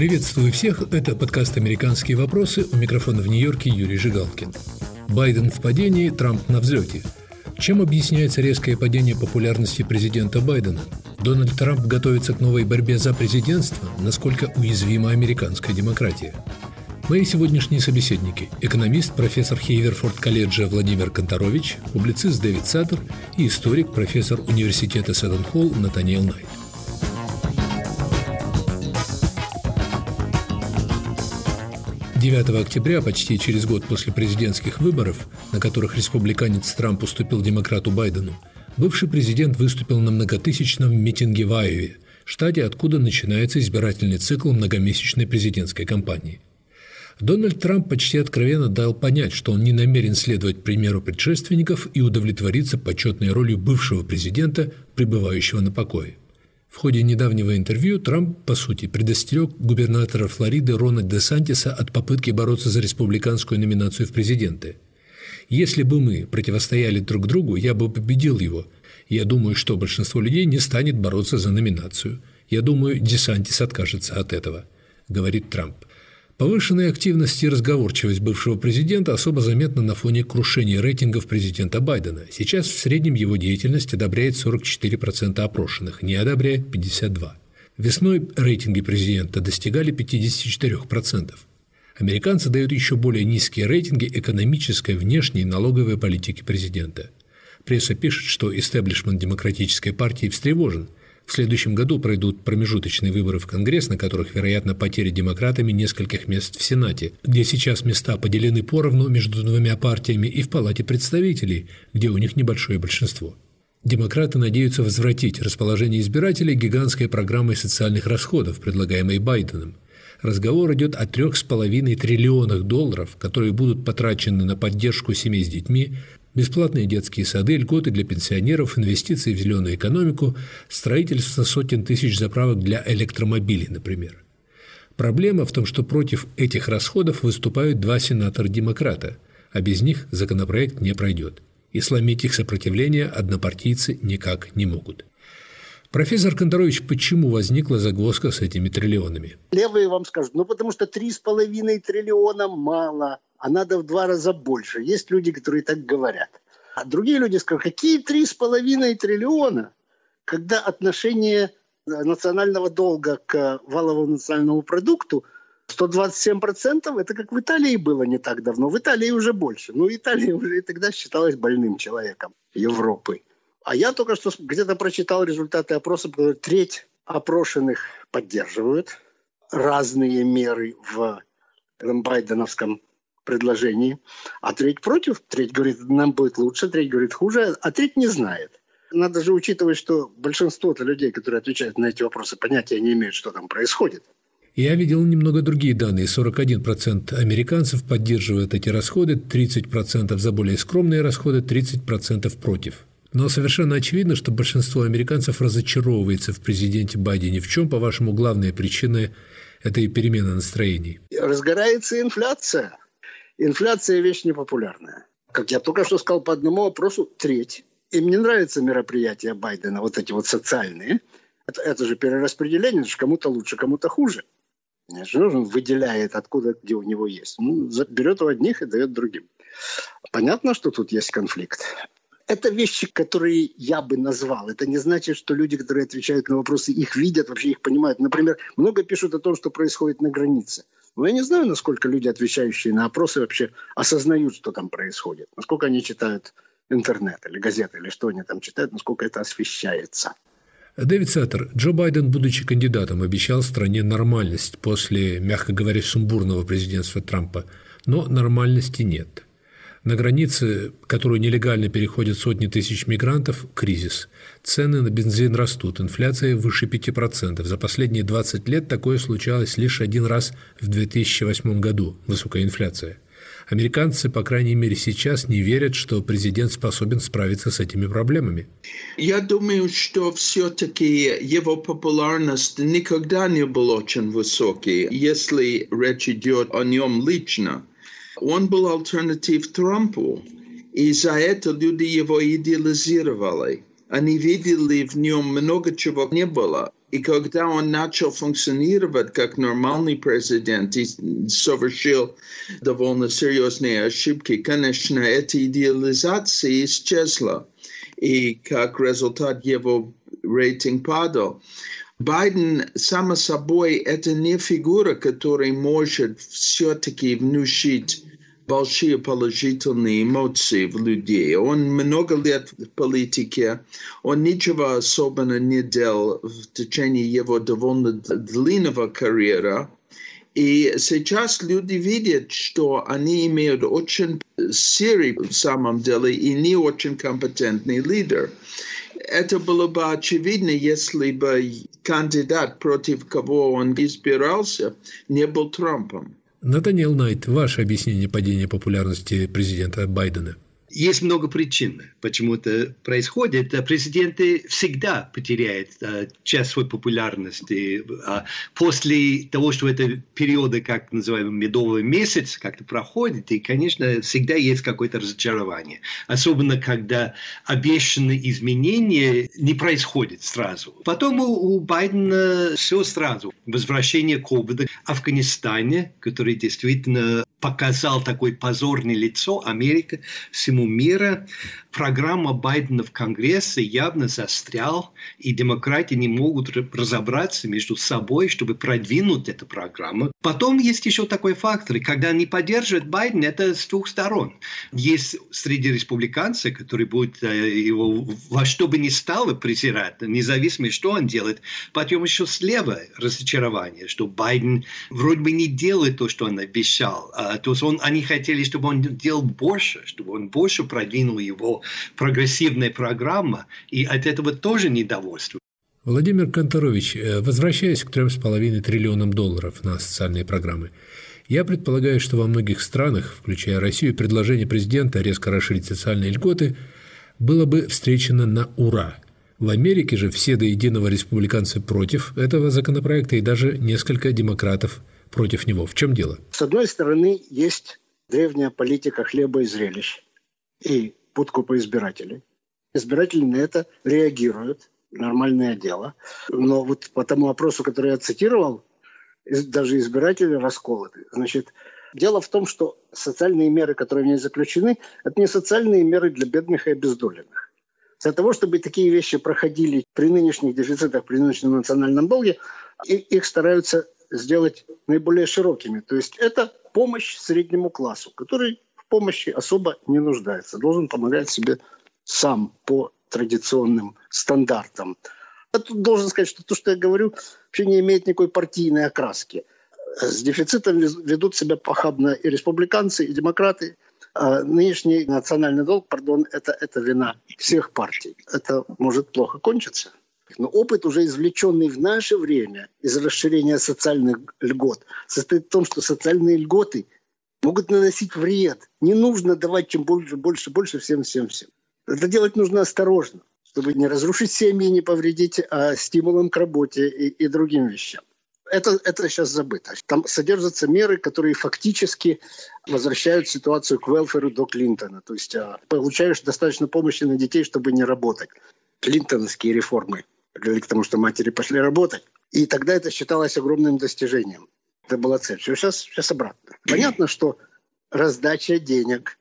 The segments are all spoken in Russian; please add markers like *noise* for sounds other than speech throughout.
Приветствую всех, это подкаст «Американские вопросы», у микрофона в Нью-Йорке Юрий Жигалкин. Байден в падении, Трамп на взлете. Чем объясняется резкое падение популярности президента Байдена? Дональд Трамп готовится к новой борьбе за президентство? Насколько уязвима американская демократия? Мои сегодняшние собеседники – экономист, профессор Хейверфорд колледжа Владимир Конторович, публицист Дэвид Саттер и историк, профессор университета Седон Холл Натаниэл Найт. 9 октября, почти через год после президентских выборов, на которых республиканец Трамп уступил демократу Байдену, бывший президент выступил на многотысячном митинге в Айове, штате, откуда начинается избирательный цикл многомесячной президентской кампании. Дональд Трамп почти откровенно дал понять, что он не намерен следовать примеру предшественников и удовлетвориться почетной ролью бывшего президента, пребывающего на покое. В ходе недавнего интервью Трамп, по сути, предостерег губернатора Флориды Рона де Сантиса от попытки бороться за республиканскую номинацию в президенты. «Если бы мы противостояли друг другу, я бы победил его. Я думаю, что большинство людей не станет бороться за номинацию. Я думаю, Десантис откажется от этого», – говорит Трамп. Повышенная активность и разговорчивость бывшего президента особо заметна на фоне крушения рейтингов президента Байдена. Сейчас в среднем его деятельность одобряет 44% опрошенных, не одобряет 52%. Весной рейтинги президента достигали 54%. Американцы дают еще более низкие рейтинги экономической, внешней и налоговой политики президента. Пресса пишет, что истеблишмент демократической партии встревожен – в следующем году пройдут промежуточные выборы в Конгресс, на которых, вероятно, потеря демократами нескольких мест в Сенате, где сейчас места поделены поровну между двумя партиями, и в Палате представителей, где у них небольшое большинство. Демократы надеются возвратить расположение избирателей гигантской программой социальных расходов, предлагаемой Байденом. Разговор идет о 3,5 триллионах долларов, которые будут потрачены на поддержку семей с детьми, Бесплатные детские сады, льготы для пенсионеров, инвестиции в зеленую экономику, строительство сотен тысяч заправок для электромобилей, например. Проблема в том, что против этих расходов выступают два сенатора-демократа, а без них законопроект не пройдет. И сломить их сопротивление однопартийцы никак не могут. Профессор Конторович, почему возникла загвоздка с этими триллионами? Левые вам скажут, ну потому что 3,5 триллиона мало – а надо в два раза больше. Есть люди, которые так говорят. А другие люди скажут, какие три с половиной триллиона, когда отношение э, национального долга к валовому национальному продукту 127% это как в Италии было не так давно. В Италии уже больше. Ну, Италия уже и тогда считалась больным человеком Европы. А я только что где-то прочитал результаты опроса, треть опрошенных поддерживают разные меры в байденовском предложений, а треть против, треть говорит, нам будет лучше, треть говорит хуже, а треть не знает. Надо же учитывать, что большинство-то людей, которые отвечают на эти вопросы, понятия не имеют, что там происходит. Я видел немного другие данные. 41% американцев поддерживают эти расходы, 30% за более скромные расходы, 30% против. Но совершенно очевидно, что большинство американцев разочаровывается в президенте Байдене. В чем, по-вашему, главная причина этой перемены настроений? Разгорается инфляция. Инфляция – вещь непопулярная. Как я только что сказал по одному вопросу, треть. Им не нравятся мероприятия Байдена, вот эти вот социальные. Это, это же перераспределение, это же кому-то лучше, кому-то хуже. Он выделяет откуда, где у него есть. Ну, берет у одних и дает другим. Понятно, что тут есть конфликт. Это вещи, которые я бы назвал. Это не значит, что люди, которые отвечают на вопросы, их видят, вообще их понимают. Например, много пишут о том, что происходит на границе. Но я не знаю, насколько люди, отвечающие на опросы, вообще осознают, что там происходит. Насколько они читают интернет или газеты, или что они там читают, насколько это освещается. Дэвид Саттер, Джо Байден, будучи кандидатом, обещал стране нормальность после, мягко говоря, сумбурного президентства Трампа. Но нормальности нет – на границе, которую нелегально переходят сотни тысяч мигрантов, кризис. Цены на бензин растут, инфляция выше 5%. За последние 20 лет такое случалось лишь один раз в 2008 году – высокая инфляция. Американцы, по крайней мере, сейчас не верят, что президент способен справиться с этими проблемами. Я думаю, что все-таки его популярность никогда не была очень высокой, если речь идет о нем лично. Он был альтернатив Трампу, и за это люди его идеализировали. Они видели в нем много чего не было. И когда он начал функционировать как нормальный президент и совершил довольно серьезные ошибки, конечно, эта идеализация исчезла. И как результат его рейтинг падал. Байден, само собой, это не фигура, которая может все-таки внушить большие положительные эмоции в людей. Он много лет в политике, он ничего особенно не делал в течение его довольно длинного карьеры. И сейчас люди видят, что они имеют очень серый в самом деле и не очень компетентный лидер. Это было бы очевидно, если бы кандидат, против кого он избирался, не был Трампом. Натаниэл Найт, ваше объяснение падения популярности президента Байдена – есть много причин, почему это происходит. Президенты всегда потеряют а, часть своей популярности. А после того, что это периоды, как называемый медовый месяц, как-то проходит, и, конечно, всегда есть какое-то разочарование. Особенно, когда обещанные изменения не происходят сразу. Потом у, у Байдена все сразу. Возвращение ковида в Афганистане, который действительно показал такое позорное лицо Америка всему миру. Программа Байдена в Конгрессе явно застрял, и демократы не могут разобраться между собой, чтобы продвинуть эту программу. Потом есть еще такой фактор, когда они поддерживают Байдена, это с двух сторон. Есть среди республиканцев, которые будут э, его во что бы ни стало презирать, независимо, что он делает. Потом еще слева разочарование, что Байден вроде бы не делает то, что он обещал. А, то есть он, они хотели, чтобы он делал больше, чтобы он больше продвинул его прогрессивная программа, и от этого тоже недовольство. Владимир Конторович, э, возвращаясь к 3,5 триллионам долларов на социальные программы, я предполагаю, что во многих странах, включая Россию, предложение президента резко расширить социальные льготы было бы встречено на ура. В Америке же все до единого республиканцы против этого законопроекта и даже несколько демократов против него. В чем дело? С одной стороны, есть древняя политика хлеба и зрелищ и подкупа избирателей. Избиратели на это реагируют. Нормальное дело. Но вот по тому опросу, который я цитировал, даже избиратели расколоты. Значит, дело в том, что социальные меры, которые в ней заключены, это не социальные меры для бедных и обездоленных. Для того, чтобы такие вещи проходили при нынешних дефицитах, при нынешнем национальном долге, их стараются сделать наиболее широкими. То есть это помощь среднему классу, который в помощи особо не нуждается, должен помогать себе сам по традиционным стандартам. Я тут должен сказать, что то, что я говорю, вообще не имеет никакой партийной окраски. С дефицитом ведут себя похабно и республиканцы, и демократы. А нынешний национальный долг, пардон, это, это вина всех партий. Это может плохо кончиться. Но опыт, уже извлеченный в наше время из расширения социальных льгот, состоит в том, что социальные льготы могут наносить вред. Не нужно давать чем больше, больше, больше всем, всем, всем. Это делать нужно осторожно, чтобы не разрушить семьи, не повредить а стимулом к работе и, и другим вещам. Это, это сейчас забыто. Там содержатся меры, которые фактически возвращают ситуацию к велферу до Клинтона. То есть а, получаешь достаточно помощи на детей, чтобы не работать. Клинтоновские реформы привели к тому, что матери пошли работать. И тогда это считалось огромным достижением. Это была цель. Все, сейчас, сейчас обратно. Понятно, что раздача денег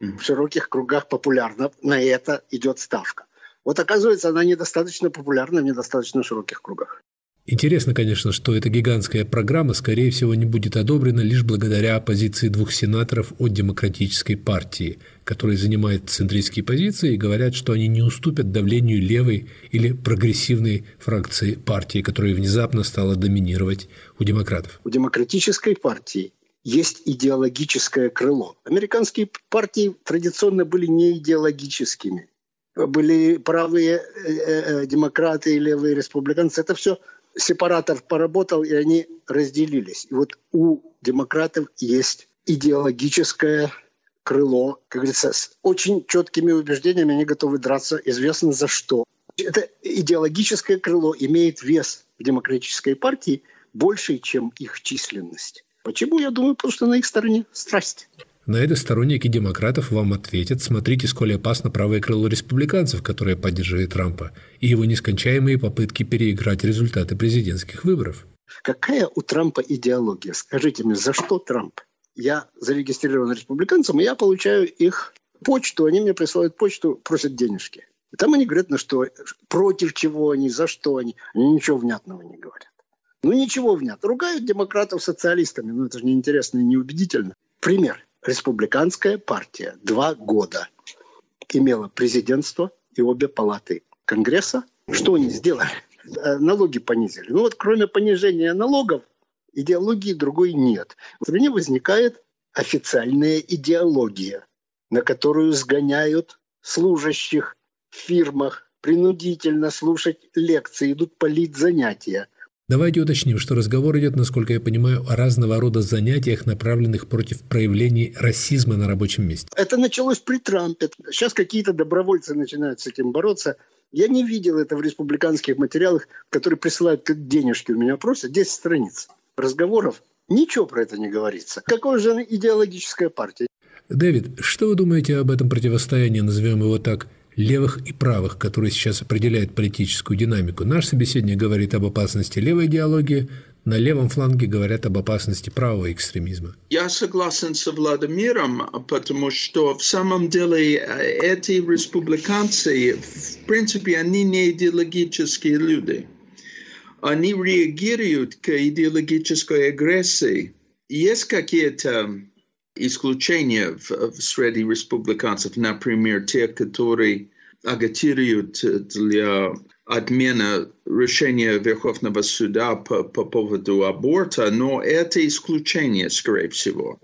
в широких кругах популярна. На это идет ставка. Вот оказывается, она недостаточно популярна в недостаточно широких кругах. Интересно, конечно, что эта гигантская программа, скорее всего, не будет одобрена лишь благодаря оппозиции двух сенаторов от Демократической партии, которые занимают центристские позиции и говорят, что они не уступят давлению левой или прогрессивной фракции партии, которая внезапно стала доминировать у демократов. У Демократической партии есть идеологическое крыло. Американские партии традиционно были не идеологическими. Были правые э, э, демократы и левые республиканцы. Это все сепаратор поработал, и они разделились. И вот у демократов есть идеологическое крыло, как говорится, с очень четкими убеждениями они готовы драться, известно за что. Это идеологическое крыло имеет вес в демократической партии больший, чем их численность. Почему? Я думаю, потому что на их стороне страсть. На это сторонники демократов вам ответят, смотрите, сколь опасно правое крыло республиканцев, которое поддерживает Трампа, и его нескончаемые попытки переиграть результаты президентских выборов. Какая у Трампа идеология? Скажите мне, за что Трамп? Я зарегистрирован республиканцем, и я получаю их почту, они мне присылают почту, просят денежки. И там они говорят, на что, против чего они, за что они. Они ничего внятного не говорят. Ну, ничего внятного. Ругают демократов социалистами. Ну, это же неинтересно и неубедительно. Пример. Республиканская партия два года имела президентство и обе палаты Конгресса. Что они сделали? Э, налоги понизили. Ну вот кроме понижения налогов, идеологии другой нет. В стране возникает официальная идеология, на которую сгоняют служащих в фирмах, принудительно слушать лекции, идут полить занятия. Давайте уточним, что разговор идет, насколько я понимаю, о разного рода занятиях, направленных против проявлений расизма на рабочем месте. Это началось при Трампе. Сейчас какие-то добровольцы начинают с этим бороться. Я не видел это в республиканских материалах, которые присылают денежки у меня просят. 10 страниц разговоров. Ничего про это не говорится. Какая же идеологическая партия? Дэвид, что вы думаете об этом противостоянии, назовем его так, левых и правых, которые сейчас определяют политическую динамику? Наш собеседник говорит об опасности левой идеологии, на левом фланге говорят об опасности правого экстремизма. Я согласен с Владимиром, потому что в самом деле э, эти республиканцы, в принципе, они не идеологические люди. Они реагируют к идеологической агрессии. Есть какие-то исключения в, в среди республиканцев, например, те, которые агитируют для отмена решения Верховного суда по, по поводу аборта, но это исключение, скорее всего.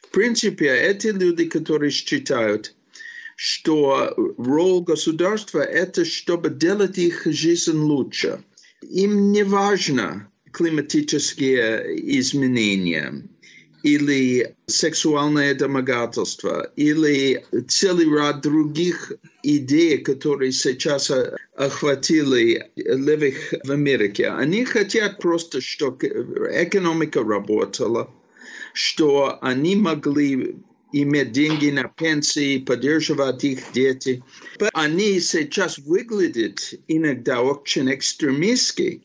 В принципе, эти люди, которые считают, что роль государства – это чтобы делать их жизнь лучше. Им не важно климатические изменения, или сексуальное домогательство, или целый ряд других идей, которые сейчас охватили левых в Америке. Они хотят просто, чтобы экономика работала, что они могли иметь деньги на пенсии, поддерживать их дети. Они сейчас выглядят иногда очень экстремистски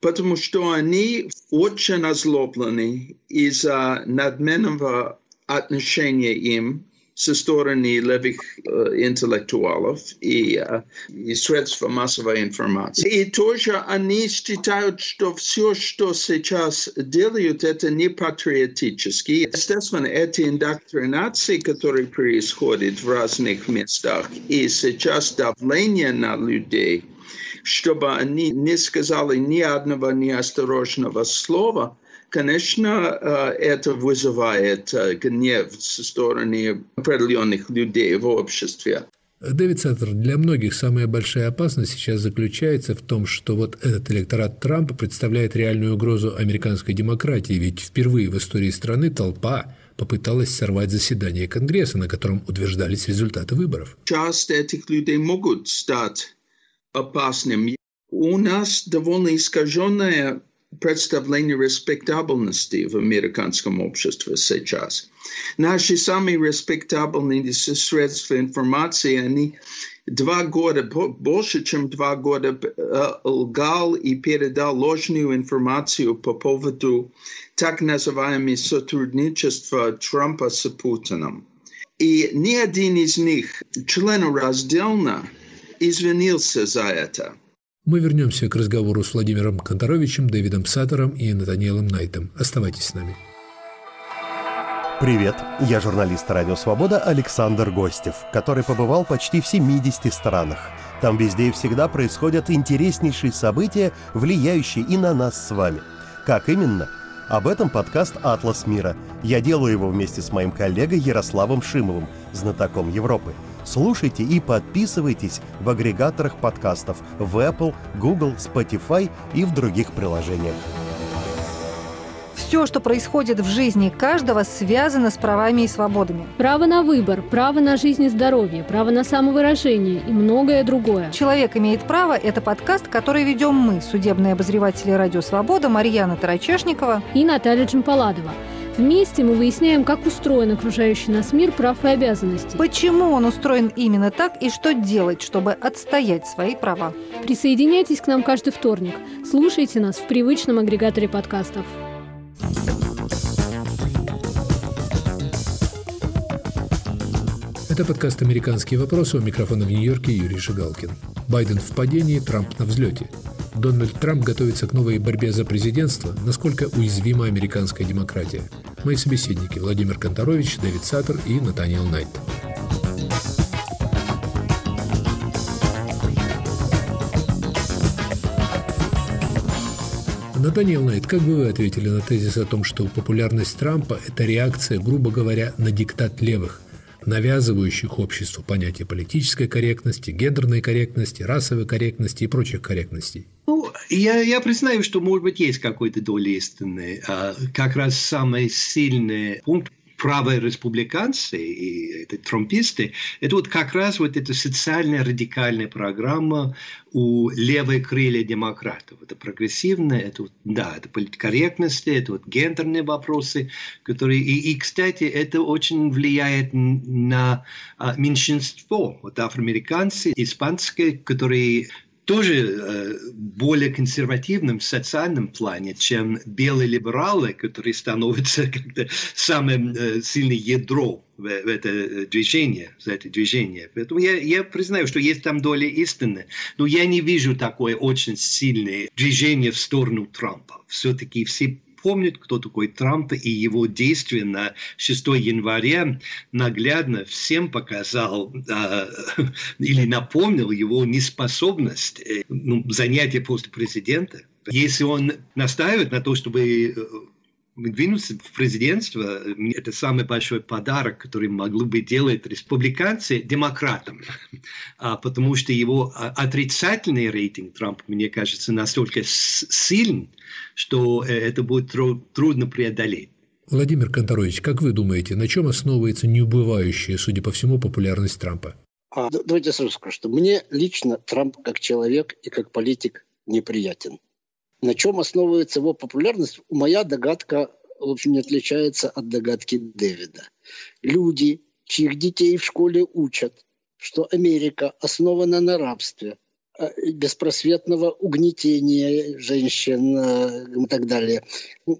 потому что они очень озлоблены из-за надменного отношения им со стороны левых э, интеллектуалов и, э, и средств массовой информации. И тоже они считают, что все, что сейчас делают, это не патриотически. Естественно, эти индоктринации, которые происходят в разных местах, и сейчас давление на людей – чтобы они не сказали ни одного неосторожного слова, конечно, э, это вызывает э, гнев со стороны определенных людей в обществе. Дэвид Саттер, для многих самая большая опасность сейчас заключается в том, что вот этот электорат Трампа представляет реальную угрозу американской демократии, ведь впервые в истории страны толпа попыталась сорвать заседание Конгресса, на котором утверждались результаты выборов. Часть этих людей могут стать опасным. У нас довольно искаженное представление респектабельности в американском обществе сейчас. Наши самые респектабельные средства информации, они два года, больше, чем два года лгал и передал ложную информацию по поводу так называемого сотрудничества Трампа с Путиным. И ни один из них член раздельно извинился за это. Мы вернемся к разговору с Владимиром Конторовичем, Дэвидом Саттером и Натаниэлом Найтом. Оставайтесь с нами. Привет, я журналист «Радио Свобода» Александр Гостев, который побывал почти в 70 странах. Там везде и всегда происходят интереснейшие события, влияющие и на нас с вами. Как именно? Об этом подкаст «Атлас мира». Я делаю его вместе с моим коллегой Ярославом Шимовым, знатоком Европы – Слушайте и подписывайтесь в агрегаторах подкастов в Apple, Google, Spotify и в других приложениях. Все, что происходит в жизни каждого, связано с правами и свободами. Право на выбор, право на жизнь и здоровье, право на самовыражение и многое другое. «Человек имеет право» – это подкаст, который ведем мы, судебные обозреватели «Радио Свобода» Марьяна Тарачешникова и Наталья Чемпаладова – Вместе мы выясняем, как устроен окружающий нас мир прав и обязанностей. Почему он устроен именно так и что делать, чтобы отстоять свои права? Присоединяйтесь к нам каждый вторник. Слушайте нас в привычном агрегаторе подкастов. Это подкаст «Американские вопросы» у микрофона в Нью-Йорке Юрий Жигалкин. Байден в падении, Трамп на взлете. Дональд Трамп готовится к новой борьбе за президентство. Насколько уязвима американская демократия? Мои собеседники Владимир Конторович, Дэвид Саттер и Натаниэл Найт. Натаниэл Найт, как бы вы ответили на тезис о том, что популярность Трампа – это реакция, грубо говоря, на диктат левых? Навязывающих обществу понятие политической корректности, гендерной корректности, расовой корректности и прочих корректностей? Ну, я, я признаю, что, может быть, есть какой-то доля истины. А, как раз самый сильный пункт правые республиканцы и это, трамписты, это вот как раз вот эта социальная радикальная программа у левой крылья демократов. Это прогрессивное, это вот, да, это политкорректность, это вот гендерные вопросы, которые... И, и кстати, это очень влияет на а, меньшинство. Вот афроамериканцы, испанские, которые тоже э, более консервативным в социальном плане, чем белые либералы, которые становятся *laughs* как-то самым э, сильным ядро в, это движение, за это движение. Поэтому я, я признаю, что есть там доля истины, но я не вижу такое очень сильное движение в сторону Трампа. Все-таки все помнит, кто такой Трамп, и его действия на 6 января наглядно всем показал э, *laughs* или напомнил его неспособность э, ну, занятия поста президента. Если он настаивает на то, чтобы э, двинуться в президентство, это самый большой подарок, который могли бы делать республиканцы демократам, *laughs* а, потому что его а, отрицательный рейтинг Трампа, мне кажется, настолько силен, что э, это будет трудно преодолеть. Владимир Конторович, как вы думаете, на чем основывается неубывающая, судя по всему, популярность Трампа? А, давайте сразу скажу, что мне лично Трамп как человек и как политик неприятен. На чем основывается его популярность? Моя догадка, в общем, не отличается от догадки Дэвида. Люди, чьих детей в школе учат, что Америка основана на рабстве, э, беспросветного угнетения женщин э, и так далее.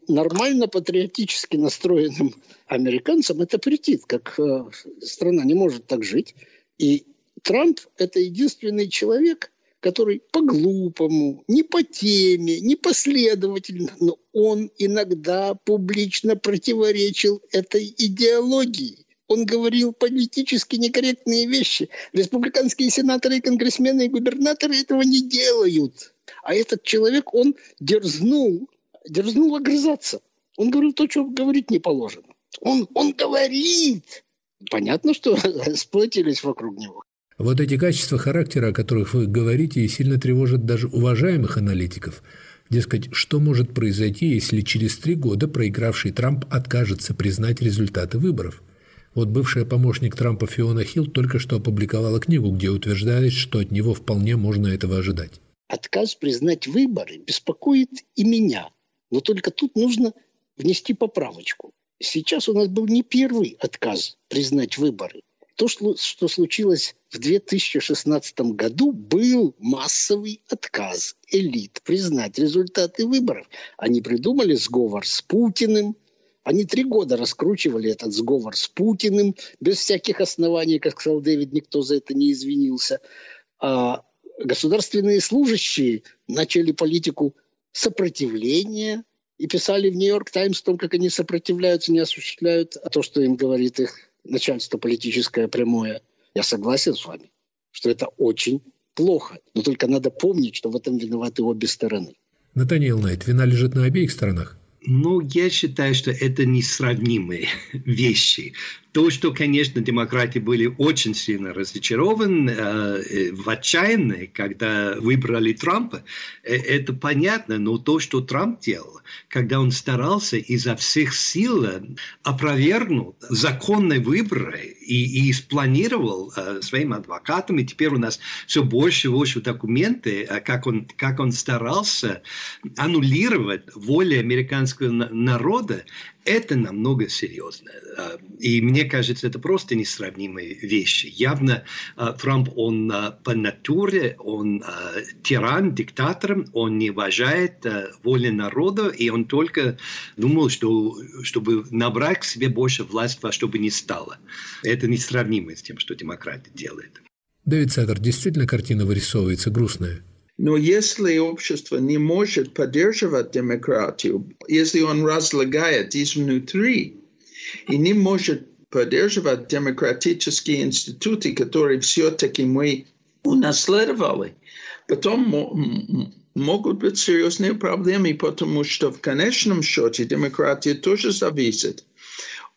Нормально патриотически настроенным американцам это претит, как э, страна не может так жить. И Трамп – это единственный человек – который по-глупому, не по теме, не последовательно, но он иногда публично противоречил этой идеологии. Он говорил политически некорректные вещи. Республиканские сенаторы, конгрессмены и губернаторы этого не делают. А этот человек, он дерзнул, дерзнул огрызаться. Он говорил то, что говорить не положено. Он, он говорит. Понятно, что *laughs* сплотились вокруг него. Вот эти качества характера, о которых вы говорите, и сильно тревожат даже уважаемых аналитиков. Дескать, что может произойти, если через три года проигравший Трамп откажется признать результаты выборов? Вот бывшая помощник Трампа Фиона Хилл только что опубликовала книгу, где утверждает, что от него вполне можно этого ожидать. Отказ признать выборы беспокоит и меня. Но только тут нужно внести поправочку. Сейчас у нас был не первый отказ признать выборы. То, что, случилось в 2016 году, был массовый отказ элит признать результаты выборов. Они придумали сговор с Путиным, они три года раскручивали этот сговор с Путиным без всяких оснований, как сказал Дэвид, никто за это не извинился. А государственные служащие начали политику сопротивления и писали в Нью-Йорк Таймс о том, как они сопротивляются, не осуществляют то, что им говорит их начальство политическое прямое, я согласен с вами, что это очень плохо. Но только надо помнить, что в этом виноваты обе стороны. Натаниэл Найт, вина лежит на обеих сторонах? Ну, я считаю, что это несравнимые *laughs* вещи. То, что, конечно, демократы были очень сильно разочарованы, э, в отчаянии, когда выбрали Трампа, э, это понятно, но то, что Трамп делал, когда он старался изо всех сил опровергнуть законные выборы и, и спланировал э, своим адвокатам, и теперь у нас все больше и больше документы, э, как, он, как он старался аннулировать волю американского народа, это намного серьезнее. А, и мне кажется, это просто несравнимые вещи. Явно а, Трамп, он а, по натуре, он тиран, диктатор, он не уважает воли народа, и он только думал, что чтобы набрать к себе больше власти во что бы ни стало. Это несравнимо с тем, что демократы делают. Дэвид Саттер, действительно картина вырисовывается грустная. Но если общество не может поддерживать демократию, если он разлагает изнутри и не может поддерживать демократические институты, которые все-таки мы унаследовали, потом могут быть серьезные проблемы, потому что в конечном счете демократия тоже зависит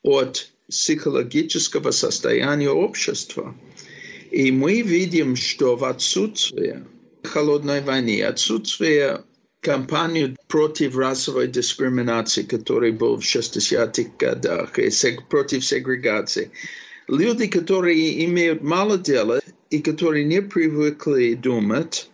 от психологического состояния общества. И мы видим, что в отсутствии холодной войны, отсутствие кампании против расовой дискриминации, которая была в 60-х годах, и против сегрегации. Люди, которые имеют мало дела и которые не привыкли думать,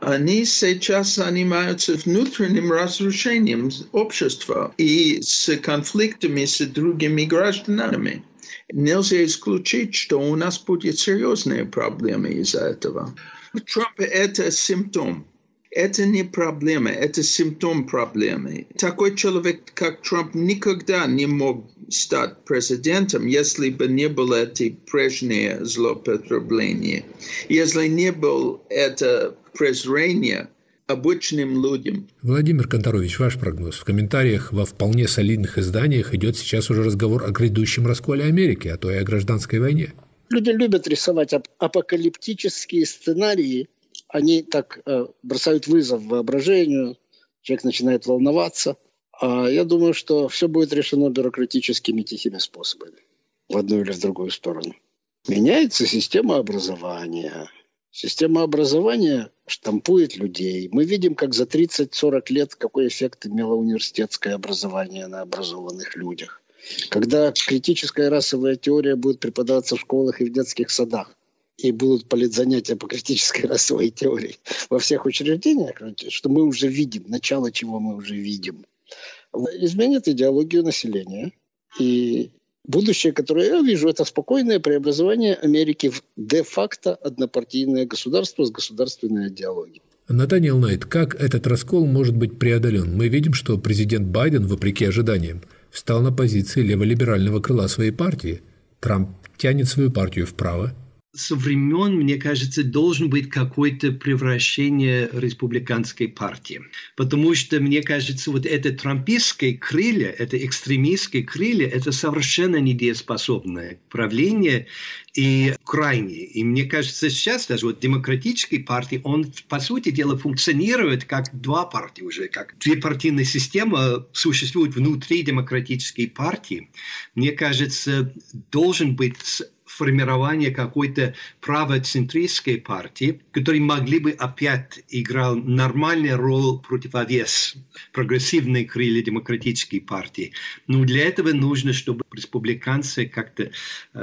они сейчас занимаются внутренним разрушением общества и с конфликтами с другими гражданами. Нельзя исключить, что у нас будут серьезные проблемы из-за этого. Трамп – это симптом. Это не проблема, это симптом проблемы. Такой человек, как Трамп, никогда не мог стать президентом, если бы не было эти прежние злоупотребления. Если не было это презрение обычным людям. Владимир Конторович, ваш прогноз. В комментариях во вполне солидных изданиях идет сейчас уже разговор о грядущем расколе Америки, а то и о гражданской войне. Люди любят рисовать ап- апокалиптические сценарии. Они так э, бросают вызов воображению, человек начинает волноваться. А я думаю, что все будет решено бюрократическими тихими способами в одну или в другую сторону. Меняется система образования. Система образования штампует людей. Мы видим, как за 30-40 лет какой эффект имело университетское образование на образованных людях когда критическая расовая теория будет преподаваться в школах и в детских садах, и будут политзанятия по критической *laughs* расовой теории во всех учреждениях, что мы уже видим, начало чего мы уже видим, изменит идеологию населения. И будущее, которое я вижу, это спокойное преобразование Америки в де-факто однопартийное государство с государственной идеологией. Натаниэл Найт, как этот раскол может быть преодолен? Мы видим, что президент Байден, вопреки ожиданиям, встал на позиции леволиберального крыла своей партии. Трамп тянет свою партию вправо. Со времен, мне кажется, должен быть какое-то превращение республиканской партии. Потому что, мне кажется, вот это трампистское крылья, это экстремистское крылья, это совершенно недееспособное правление и крайнее. И мне кажется, сейчас даже вот демократической партии, он, по сути дела, функционирует как два партии уже, как две партийные системы существуют внутри демократической партии. Мне кажется, должен быть формирование какой-то правоцентристской партии, которые могли бы опять играть нормальную роль противовес прогрессивной крылья демократической партии. Но для этого нужно, чтобы республиканцы как-то, э,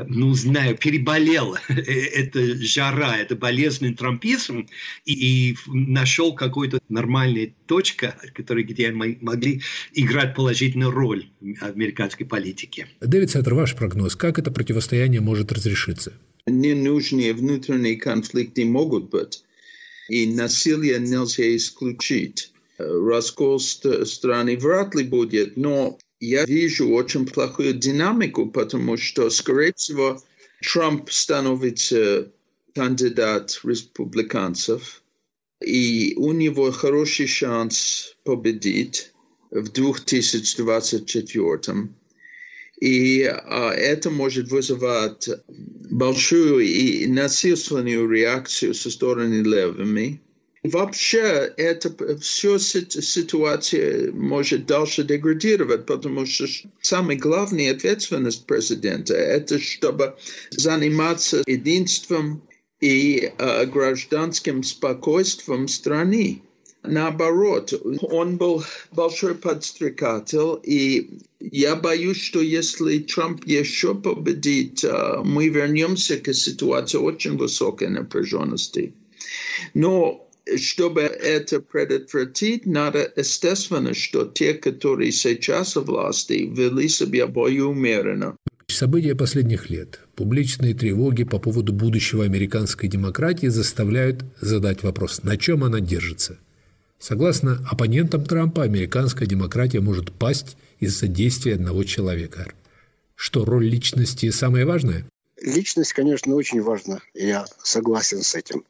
ну, знаю, переболел *laughs* эта жара, это болезненный трампизм и, и нашел какой-то нормальный точка, которая, где они могли играть положительную роль в американской политике. Дэвид Сеттер, ваш прогноз, как это противостояние может разрешиться? Ненужные внутренние конфликты могут быть, и насилие нельзя исключить. Раскол страны вряд ли будет, но я вижу очень плохую динамику, потому что, скорее всего, Трамп становится кандидат республиканцев, и у него хороший шанс победить в 2024. И а, это может вызывать большую и насильственную реакцию со стороны левыми. Вообще, это все ситуация может дальше деградировать, потому что самая главная ответственность президента – это чтобы заниматься единством и э, гражданским спокойствием страны. Наоборот, он был большой подстрекатель, и я боюсь, что если Трамп еще победит, э, мы вернемся к ситуации очень высокой напряженности. Но чтобы это предотвратить, надо, естественно, что те, которые сейчас у власти, вели себя более умеренно. События последних лет, публичные тревоги по поводу будущего американской демократии заставляют задать вопрос, на чем она держится. Согласно оппонентам Трампа, американская демократия может пасть из-за действия одного человека. Что, роль личности самая важная? Личность, конечно, очень важна, я согласен с этим.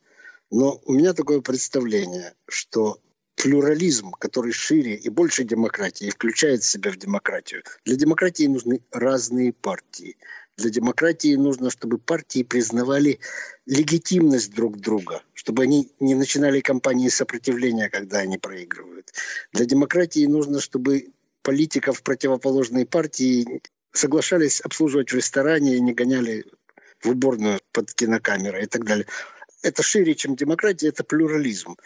Но у меня такое представление, что плюрализм, который шире и больше демократии, включает себя в демократию. Для демократии нужны разные партии. Для демократии нужно, чтобы партии признавали легитимность друг друга, чтобы они не начинали кампании сопротивления, когда они проигрывают. Для демократии нужно, чтобы политиков противоположной партии соглашались обслуживать в ресторане и не гоняли в уборную под кинокамерой и так далее. Это шире, чем демократия, это плюрализм.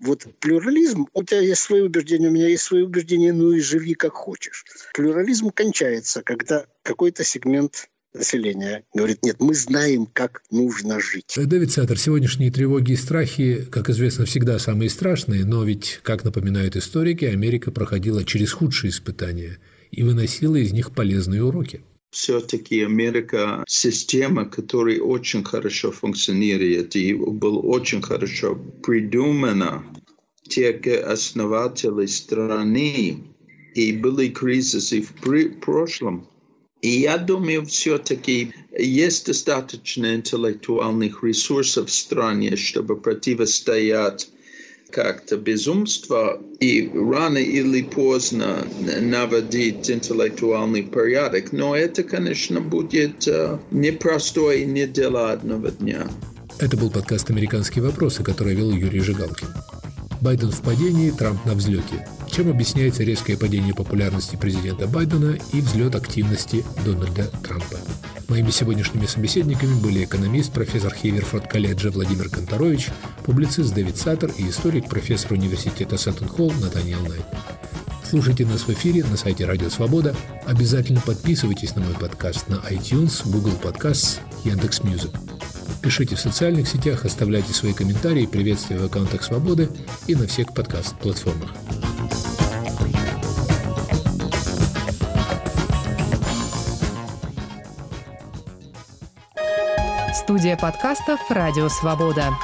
Вот плюрализм, у тебя есть свои убеждения, у меня есть свои убеждения, ну и живи как хочешь. Плюрализм кончается, когда какой-то сегмент населения говорит, нет, мы знаем, как нужно жить. Дэвид Саттер, сегодняшние тревоги и страхи, как известно, всегда самые страшные, но ведь, как напоминают историки, Америка проходила через худшие испытания и выносила из них полезные уроки. Все-таки Америка система, которая очень хорошо функционирует и была очень хорошо придумана. Те основатели страны и были кризисы в прошлом, и я думаю, все-таки есть достаточно интеллектуальных ресурсов в стране, чтобы противостоять как-то безумство и рано или поздно наводить интеллектуальный порядок. Но это, конечно, будет uh, непростое не дело одного дня. Это был подкаст «Американские вопросы», который вел Юрий Жигалкин. Байден в падении, Трамп на взлете. Чем объясняется резкое падение популярности президента Байдена и взлет активности Дональда Трампа? Моими сегодняшними собеседниками были экономист, профессор Хейверфорд колледжа Владимир Конторович, публицист Дэвид Саттер и историк, профессор университета Сетон-Холл Натаниэл Найт. Слушайте нас в эфире на сайте Радио Свобода. Обязательно подписывайтесь на мой подкаст на iTunes, Google Podcasts, Яндекс.Music. Пишите в социальных сетях, оставляйте свои комментарии, приветствия в аккаунтах Свободы и на всех подкаст-платформах. Студия подкастов «Радио Свобода».